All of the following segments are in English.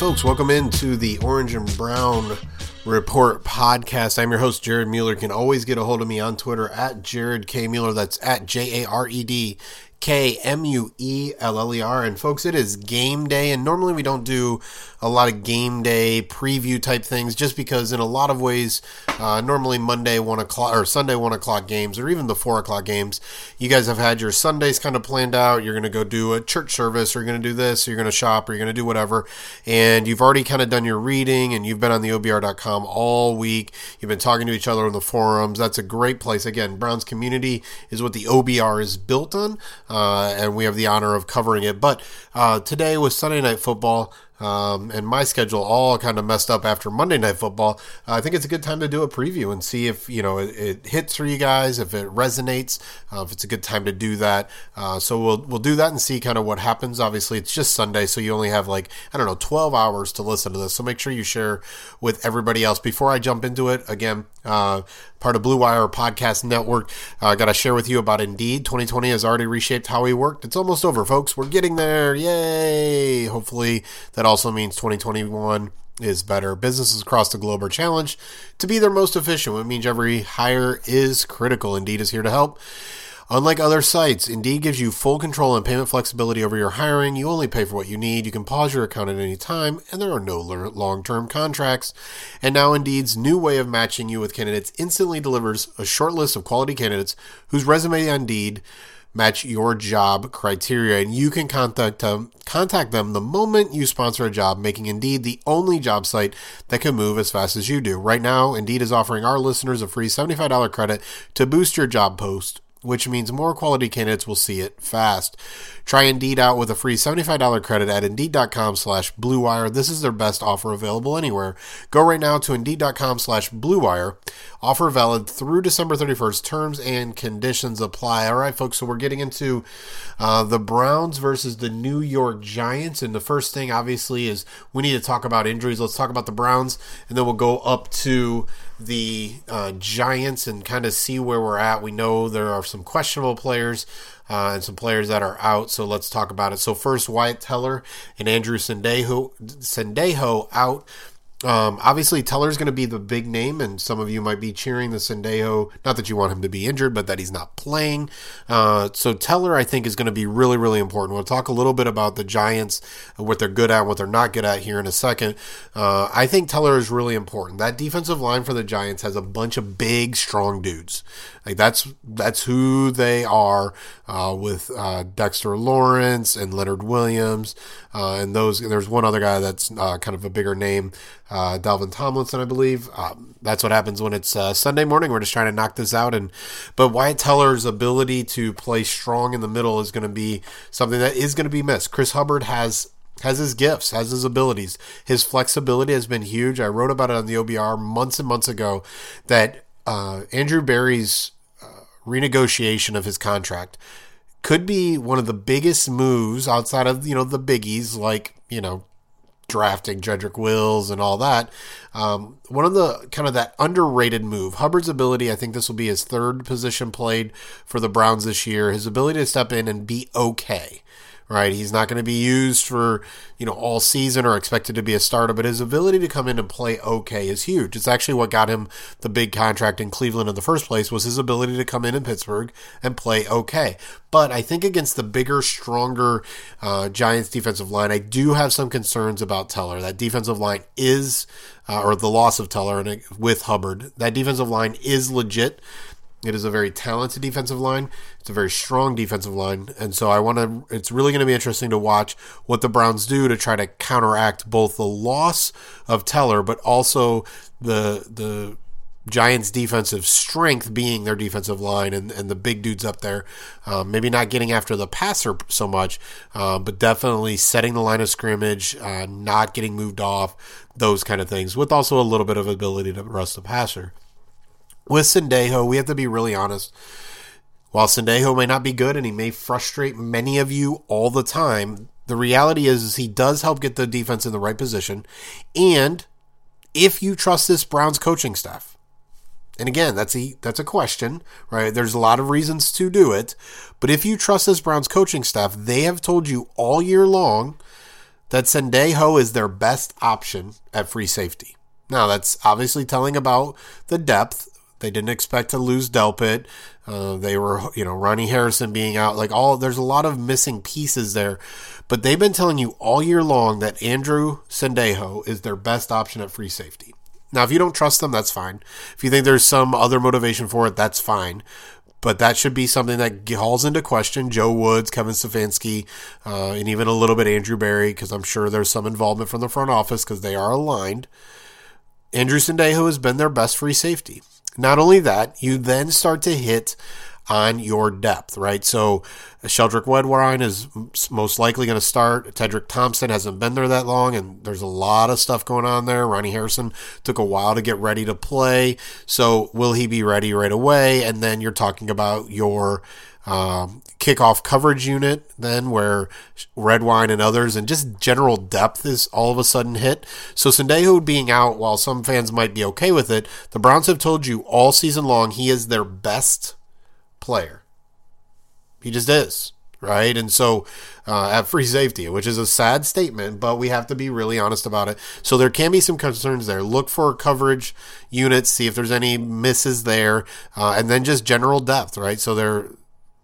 Folks, welcome into the Orange and Brown Report podcast. I'm your host, Jared Mueller. You can always get a hold of me on Twitter at Jared K. Mueller. That's at J A R E D K M U E L L E R. And folks, it is game day. And normally we don't do a lot of game day preview type things just because, in a lot of ways, uh, normally Monday, 1 o'clock, or Sunday, 1 o'clock games, or even the 4 o'clock games, you guys have had your Sundays kind of planned out. You're going to go do a church service, or you're going to do this, or you're going to shop, or you're going to do whatever. And you've already kind of done your reading, and you've been on the OBR.com all week. You've been talking to each other on the forums. That's a great place. Again, Browns community is what the OBR is built on and we have the honor of covering it. But uh, today was Sunday Night Football um, and my schedule all kind of messed up after Monday Night Football, uh, I think it's a good time to do a preview and see if you know it, it hits for you guys, if it resonates, uh, if it's a good time to do that. Uh, so we'll we'll do that and see kind of what happens. Obviously, it's just Sunday, so you only have like I don't know 12 hours to listen to this. So make sure you share with everybody else. Before I jump into it, again, uh, part of Blue Wire Podcast Network. I uh, got to share with you about Indeed. 2020 has already reshaped how we worked. It's almost over, folks. We're getting there. Yay! Hopefully that also means 2021 is better. Businesses across the globe are challenged to be their most efficient, which means every hire is critical. Indeed is here to help. Unlike other sites, Indeed gives you full control and payment flexibility over your hiring. You only pay for what you need. You can pause your account at any time, and there are no long term contracts. And now Indeed's new way of matching you with candidates instantly delivers a short list of quality candidates whose resume on Indeed match your job criteria and you can contact them contact them the moment you sponsor a job making indeed the only job site that can move as fast as you do. Right now indeed is offering our listeners a free $75 credit to boost your job post which means more quality candidates will see it fast. Try Indeed out with a free $75 credit at Indeed.com slash BlueWire. This is their best offer available anywhere. Go right now to Indeed.com slash BlueWire. Offer valid through December 31st. Terms and conditions apply. All right, folks, so we're getting into uh, the Browns versus the New York Giants. And the first thing, obviously, is we need to talk about injuries. Let's talk about the Browns, and then we'll go up to the uh, Giants and kind of see where we're at. We know there are some questionable players uh, and some players that are out, so let's talk about it. So first, Wyatt Teller and Andrew Sendejo, Sendejo out um, obviously, Teller's going to be the big name, and some of you might be cheering the Sendejo. Not that you want him to be injured, but that he's not playing. Uh, so Teller, I think, is going to be really, really important. We'll talk a little bit about the Giants, what they're good at, what they're not good at here in a second. Uh, I think Teller is really important. That defensive line for the Giants has a bunch of big, strong dudes. Like that's that's who they are uh, with uh, Dexter Lawrence and Leonard Williams, uh, and those. There's one other guy that's uh, kind of a bigger name, uh, Dalvin Tomlinson, I believe. Um, that's what happens when it's uh, Sunday morning. We're just trying to knock this out, and but Wyatt Teller's ability to play strong in the middle is going to be something that is going to be missed. Chris Hubbard has has his gifts, has his abilities. His flexibility has been huge. I wrote about it on the OBR months and months ago that uh, Andrew Berry's uh, renegotiation of his contract could be one of the biggest moves outside of you know the biggies like you know drafting Jedrick Wills and all that. Um, one of the kind of that underrated move, Hubbard's ability. I think this will be his third position played for the Browns this year. His ability to step in and be okay right? He's not going to be used for, you know, all season or expected to be a starter, but his ability to come in and play okay is huge. It's actually what got him the big contract in Cleveland in the first place was his ability to come in in Pittsburgh and play okay. But I think against the bigger, stronger uh, Giants defensive line, I do have some concerns about Teller. That defensive line is, uh, or the loss of Teller and with Hubbard, that defensive line is legit. It is a very talented defensive line. It's a very strong defensive line, and so I want to. It's really going to be interesting to watch what the Browns do to try to counteract both the loss of Teller, but also the the Giants' defensive strength being their defensive line and, and the big dudes up there. Um, maybe not getting after the passer so much, uh, but definitely setting the line of scrimmage, uh, not getting moved off, those kind of things, with also a little bit of ability to rust the passer. With Sendejo, we have to be really honest. While Sendejo may not be good and he may frustrate many of you all the time, the reality is, is he does help get the defense in the right position. And if you trust this Browns coaching staff, and again, that's a that's a question, right? There's a lot of reasons to do it, but if you trust this Browns coaching staff, they have told you all year long that Sendejo is their best option at free safety. Now, that's obviously telling about the depth. They didn't expect to lose Delpit. Uh, they were, you know, Ronnie Harrison being out. Like all, there's a lot of missing pieces there. But they've been telling you all year long that Andrew Sendejo is their best option at free safety. Now, if you don't trust them, that's fine. If you think there's some other motivation for it, that's fine. But that should be something that calls into question Joe Woods, Kevin Stefanski, uh, and even a little bit Andrew Berry, because I'm sure there's some involvement from the front office because they are aligned. Andrew Sendejo has been their best free safety. Not only that, you then start to hit on your depth, right? So Sheldrick Redwine is most likely going to start. Tedric Thompson hasn't been there that long, and there's a lot of stuff going on there. Ronnie Harrison took a while to get ready to play. So will he be ready right away? And then you're talking about your um, kickoff coverage unit, then where Redwine and others and just general depth is all of a sudden hit. So Sendejo being out, while some fans might be okay with it, the Browns have told you all season long he is their best player. He just is, right? And so uh, at free safety, which is a sad statement, but we have to be really honest about it. So there can be some concerns there. Look for coverage units, see if there's any misses there, uh, and then just general depth, right? So there.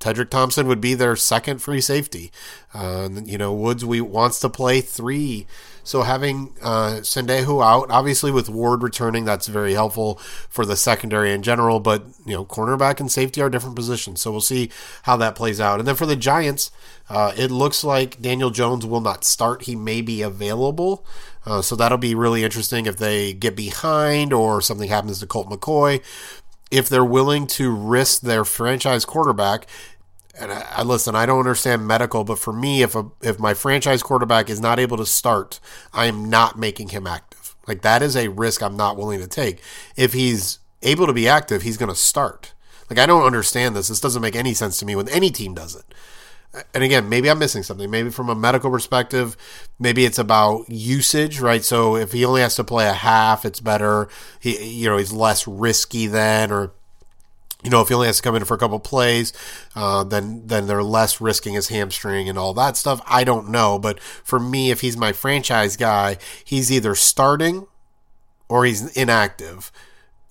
Tedric Thompson would be their second free safety. Uh, you know, Woods we wants to play three so having uh, out, obviously with Ward returning, that's very helpful for the secondary in general. But you know, cornerback and safety are different positions, so we'll see how that plays out. And then for the Giants, uh, it looks like Daniel Jones will not start. He may be available. Uh, so that'll be really interesting if they get behind or something happens to Colt McCoy. If they're willing to risk their franchise quarterback, and I, I, listen, I don't understand medical, but for me, if a if my franchise quarterback is not able to start, I am not making him active. Like that is a risk I'm not willing to take. If he's able to be active, he's going to start. Like I don't understand this. This doesn't make any sense to me when any team does it. And again, maybe I'm missing something. Maybe from a medical perspective, maybe it's about usage, right? So if he only has to play a half, it's better. He, you know, he's less risky then, or you know, if he only has to come in for a couple plays, uh, then then they're less risking his hamstring and all that stuff. I don't know, but for me, if he's my franchise guy, he's either starting or he's inactive.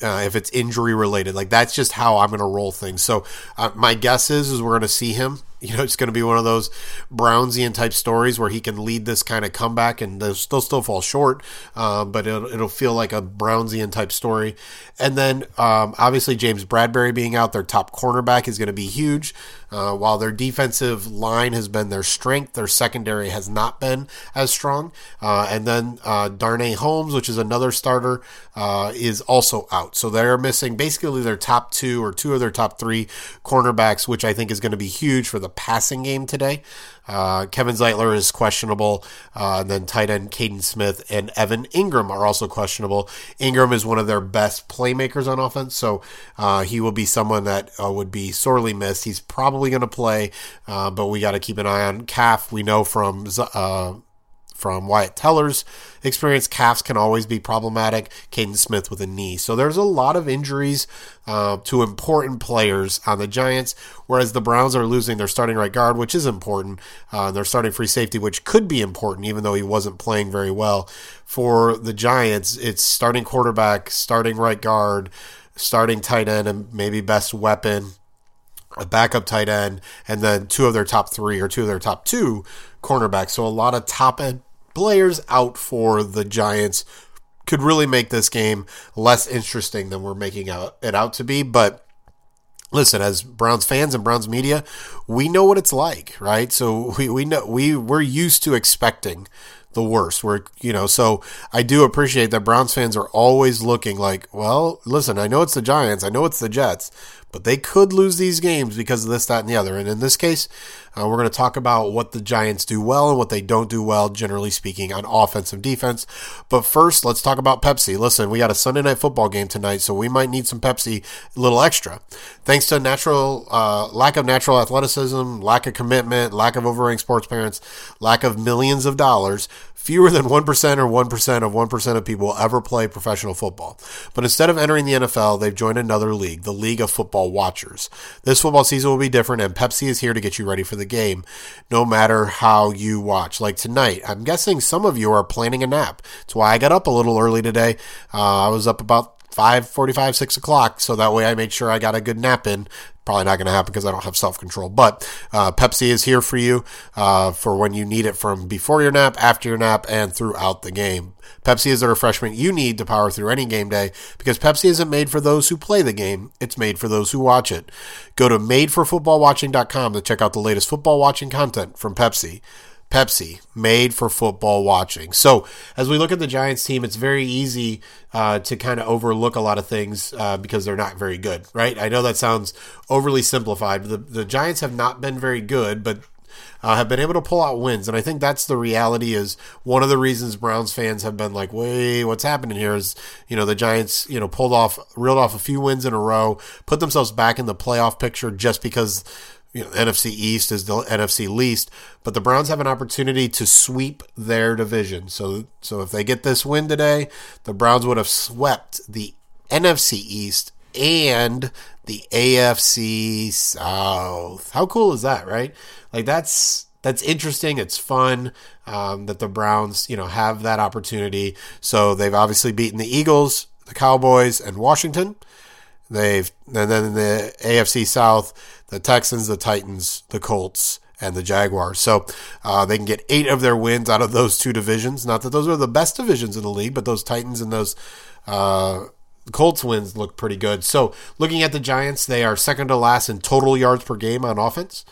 Uh, if it's injury related, like that's just how I'm going to roll things. So uh, my guess is is we're going to see him you know, it's going to be one of those Brownsian type stories where he can lead this kind of comeback and they'll still still fall short, uh, but it'll, it'll feel like a Brownsian type story. And then um, obviously James Bradberry being out, their top cornerback is going to be huge. Uh, while their defensive line has been their strength, their secondary has not been as strong. Uh, and then uh, Darnay Holmes, which is another starter, uh, is also out. So they're missing basically their top two or two of their top three cornerbacks, which I think is going to be huge for the passing game today. Uh, Kevin Zeitler is questionable. Uh, and then tight end Kaden Smith and Evan Engram are also questionable. Engram is one of their best playmakers on offense, so uh, he will be someone that uh, would be sorely missed. He's probably going to play, uh, but we got to keep an eye on Calf. We know from uh, from Wyatt Teller's experience, calves can always be problematic. Kaden Smith with a knee. So there's a lot of injuries uh, to important players on the Giants, whereas the Browns are losing their starting right guard, which is important. Uh, their starting free safety, which could be important, even though he wasn't playing very well. For the Giants, it's starting quarterback, starting right guard, starting tight end, and maybe best weapon a backup tight end, and then two of their top three or two of their top two cornerbacks. So a lot of top end players out for the Giants could really make this game less interesting than we're making it out to be. But listen, as Browns fans and Browns media, we know what it's like, right? So we, we know we we're used to expecting the worst. We're you know, so I do appreciate that Browns fans are always looking like, well, listen, I know it's the Giants, I know it's the Jets, but they could lose these games because of this, that, and the other. And in this case, uh, we're going to talk about what the Giants do well and what they don't do well, generally speaking, on offense and defense. But first, let's talk about Pepsi. Listen, we got a Sunday night football game tonight, so we might need some Pepsi a little extra. Thanks to natural uh, lack of natural athleticism, lack of commitment, lack of overranked sports parents, lack of millions of dollars, fewer than 1% or 1% of 1% of people ever play professional football. But instead of entering the NFL, they've joined another league, the League of Football Watchers. This football season will be different, and Pepsi is here to get you ready for the game, no matter how you watch. Like tonight, I'm guessing some of you are planning a nap. That's why I got up a little early today. Uh, I was up about 5.45 6 o'clock so that way i made sure i got a good nap in probably not going to happen because i don't have self-control but uh, pepsi is here for you uh, for when you need it from before your nap after your nap and throughout the game. Pepsi is the refreshment you need to power through any game day because pepsi isn't made for those who play the game. It's made for those who watch it. Go to madeforfootballwatching.com to check out the latest football watching content from pepsi Pepsi, made for football watching. So, as we look at the Giants team, it's very easy uh, to kind of overlook a lot of things uh, because they're not very good, right? I know that sounds overly simplified, but the, the Giants have not been very good, but uh, have been able to pull out wins. And I think that's the reality is one of the reasons Browns fans have been like, wait, what's happening here is, you know, the Giants, you know, pulled off, reeled off a few wins in a row, put themselves back in the playoff picture just because you know, NFC East is the NFC least, but the Browns have an opportunity to sweep their division. So, so if they get this win today, the Browns would have swept the NFC East and the AFC South. How cool is that, right? Like that's that's interesting. It's fun um, that the Browns, you know, have that opportunity. So they've obviously beaten the Eagles, the Cowboys, and Washington. They've and then the AFC South the Texans, the Titans, the Colts, and the Jaguars. So uh, they can get eight of their wins out of those two divisions. Not that those are the best divisions in the league, but those Titans and those uh, Colts wins look pretty good. So looking at the Giants, they are second to last in total yards per game on offense.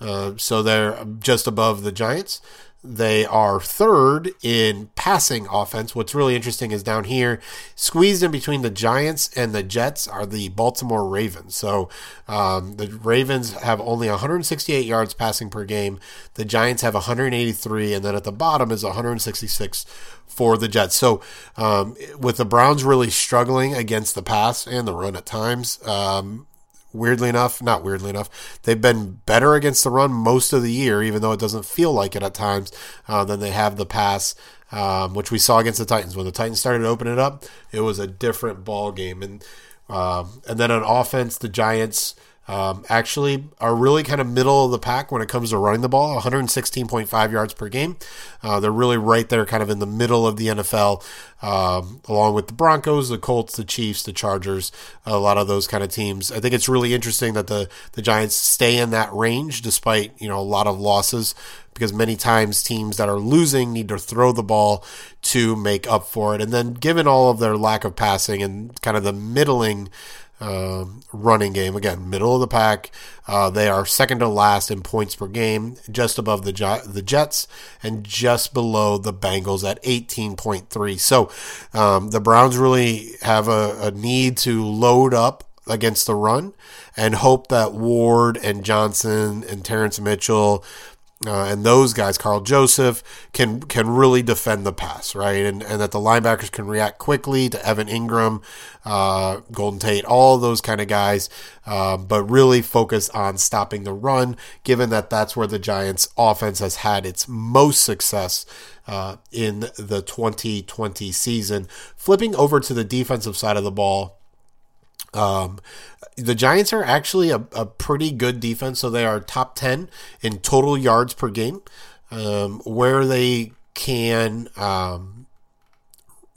Uh, so they're just above the Giants. They are third in passing offense. What's really interesting is down here, squeezed in between the Giants and the Jets are the Baltimore Ravens. So um, the Ravens have only 168 yards passing per game. The Giants have 183, and then at the bottom is 166 for the Jets. So um, with the Browns really struggling against the pass and the run at times, um, weirdly enough, not weirdly enough, they've been better against the run most of the year, even though it doesn't feel like it at times, uh, than they have the pass, um, which we saw against the Titans. When the Titans started to open it up, it was a different ball game. And um, and then on offense, the Giants um, actually are really kind of middle of the pack when it comes to running the ball 116.5 yards per game. Uh, they're really right there, kind of in the middle of the NFL, um, along with the Broncos, the Colts, the Chiefs, the Chargers, a lot of those kind of teams. I think it's really interesting that the, the Giants stay in that range despite, you know, a lot of losses because many times teams that are losing need to throw the ball to make up for it. And then given all of their lack of passing and kind of the middling um, running game. Again, middle of the pack. Uh, they are second to last in points per game, just above the the Jets and just below the Bengals at 18.3. So um, the Browns really have a, a need to load up against the run and hope that Ward and Johnson and Terrence Mitchell uh, and those guys, Karl Joseph, can can really defend the pass, right? And and that the linebackers can react quickly to Evan Engram, uh, Golden Tate, all those kind of guys, uh, but really focus on stopping the run, given that that's where the Giants' offense has had its most success uh, in the 2020 season. Flipping over to the defensive side of the ball. Um, the Giants are actually a, a, pretty good defense, so they are top 10 in total yards per game. Um, where they can um,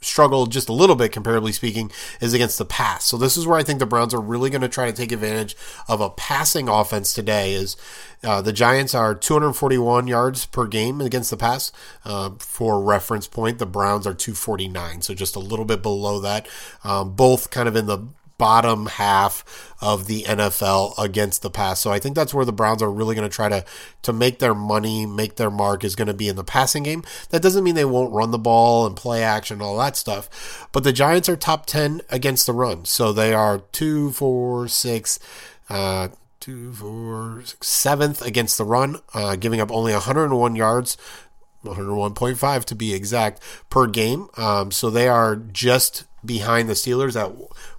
struggle just a little bit, comparably speaking, is against the pass. So this is where I think the Browns are really going to try to take advantage of a passing offense today. Is uh, the Giants are 241 yards per game against the pass. Uh, for reference point, the Browns are 249, so just a little bit below that. Um, both kind of in the bottom half of the NFL against the pass. So I think that's where the Browns are really going to try to to make their money, make their mark is going to be in the passing game. That doesn't mean they won't run the ball and play action and all that stuff. But the Giants are top 10 against the run. So they are 2 4 6 uh two, four, six, seventh against the run, uh, giving up only 101 yards 101.5 to be exact per game. Um, so they are just behind the Steelers at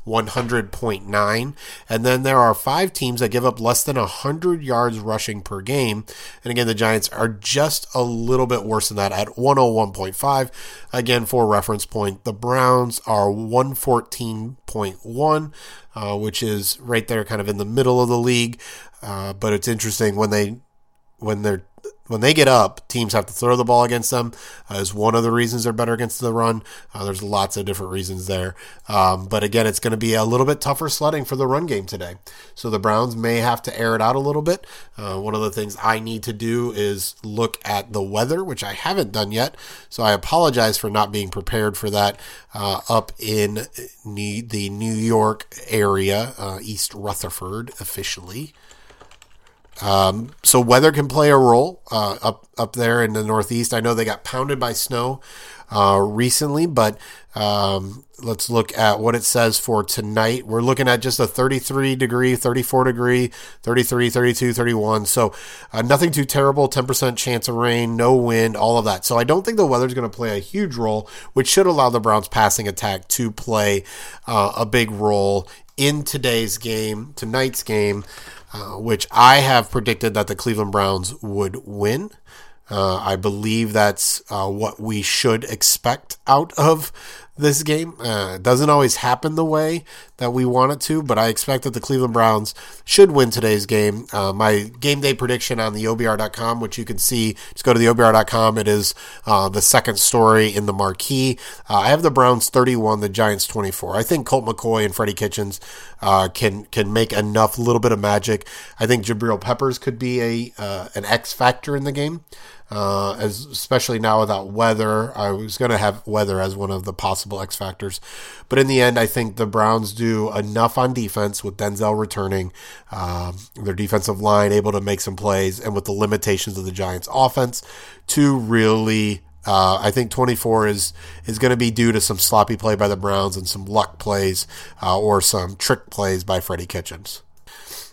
100.9. And then there are five teams that give up less than 100 yards rushing per game. And again, the Giants are just a little bit worse than that at 101.5. Again, for reference point, the Browns are 114.1, uh, which is right there kind of in the middle of the league. Uh, but it's interesting when they when they're when they get up, teams have to throw the ball against them. Uh, is one of the reasons they're better against the run. Uh, there's lots of different reasons there, um, but again, it's going to be a little bit tougher sledding for the run game today. So the Browns may have to air it out a little bit. Uh, one of the things I need to do is look at the weather, which I haven't done yet. So I apologize for not being prepared for that uh, up in the New York area, uh, East Rutherford officially. Um, so weather can play a role uh, up up there in the Northeast. I know they got pounded by snow uh, recently, but um, let's look at what it says for tonight. We're looking at just a 33 degree, 34 degree, 33, 32, 31. So uh, nothing too terrible. 10% chance of rain, no wind, all of that. So I don't think the weather's going to play a huge role, which should allow the Browns passing attack to play uh, a big role in today's game, tonight's game. Uh, which I have predicted that the Cleveland Browns would win. Uh, I believe that's uh, what we should expect out of this game. Uh, doesn't always happen the way that we want it to, but I expect that the Cleveland Browns should win today's game. Uh, my game day prediction on the OBR.com, which you can see, just go to the OBR.com. It is uh, the second story in the marquee. Uh, I have the Browns 31, the Giants 24. I think Colt McCoy and Freddie Kitchens uh, can can make enough little bit of magic. I think Jabril Peppers could be a uh, an X factor in the game uh, as especially now without weather. I was going to have weather as one of the possible X factors, but in the end, I think the Browns do enough on defense with Denzel returning, um, their defensive line able to make some plays, and with the limitations of the Giants' offense to really. Uh, I think 24 is is going to be due to some sloppy play by the Browns and some luck plays uh, or some trick plays by Freddie Kitchens.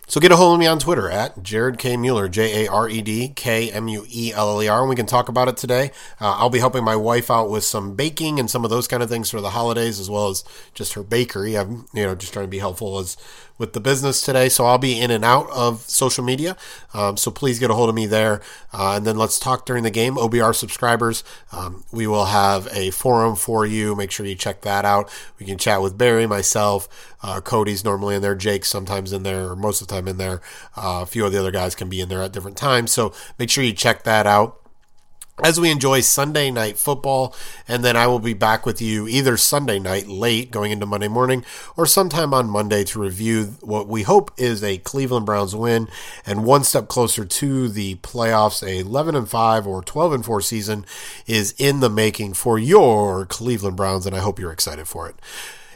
So get a hold of me on Twitter at Jared K. Mueller, J A R E D K M U E L L E R, and we can talk about it today. Uh, I'll be helping my wife out with some baking and some of those kind of things for the holidays, as well as just her bakery. I'm, you know, just trying to be helpful as with the business today. So I'll be in and out of social media. Um, so please get a hold of me there. Uh, and then let's talk during the game. OBR subscribers, um, we will have a forum for you. Make sure you check that out. We can chat with Barry, myself, uh, Cody's normally in there, Jake's sometimes in there, or most of the time in there. Uh, a few of the other guys can be in there at different times. So make sure you check that out as we enjoy Sunday night football. And then I will be back with you either Sunday night late going into Monday morning or sometime on Monday to review what we hope is a Cleveland Browns win and one step closer to the playoffs. A 11 and 5 or 12 and 4 season is in the making for your Cleveland Browns, and I hope you're excited for it.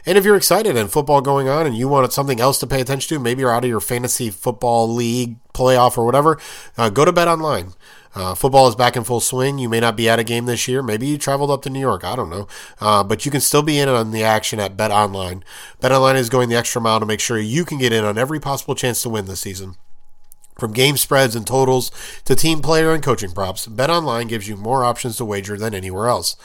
And if you're excited and football going on and you want something else to pay attention to, maybe you're out of your fantasy football league playoff or whatever, uh, go to Bet Online. Uh, football is back in full swing. You may not be at a game this year. Maybe you traveled up to New York. I don't know. Uh, but you can still be in on the action at Bet Online. Bet Online is going the extra mile to make sure you can get in on every possible chance to win this season. From game spreads and totals to team player and coaching props, Bet Online gives you more options to wager than anywhere else.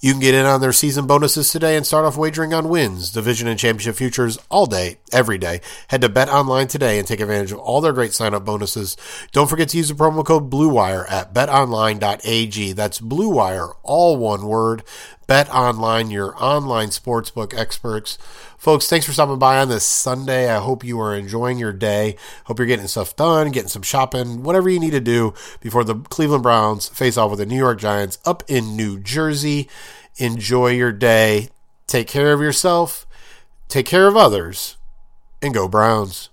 You can get in on their season bonuses today and start off wagering on wins, division, and championship futures all day, every day. Head to Bet Online today and take advantage of all their great sign-up bonuses. Don't forget to use the promo code BLUEWIRE at betonline.ag. That's BLUEWIRE, all one word. Bet Online, your online sportsbook experts. Folks, thanks for stopping by on this Sunday. I hope you are enjoying your day. Hope you're getting stuff done, getting some shopping, whatever you need to do before the Cleveland Browns face off with the New York Giants up in New Jersey. Enjoy your day. Take care of yourself, take care of others, and go Browns.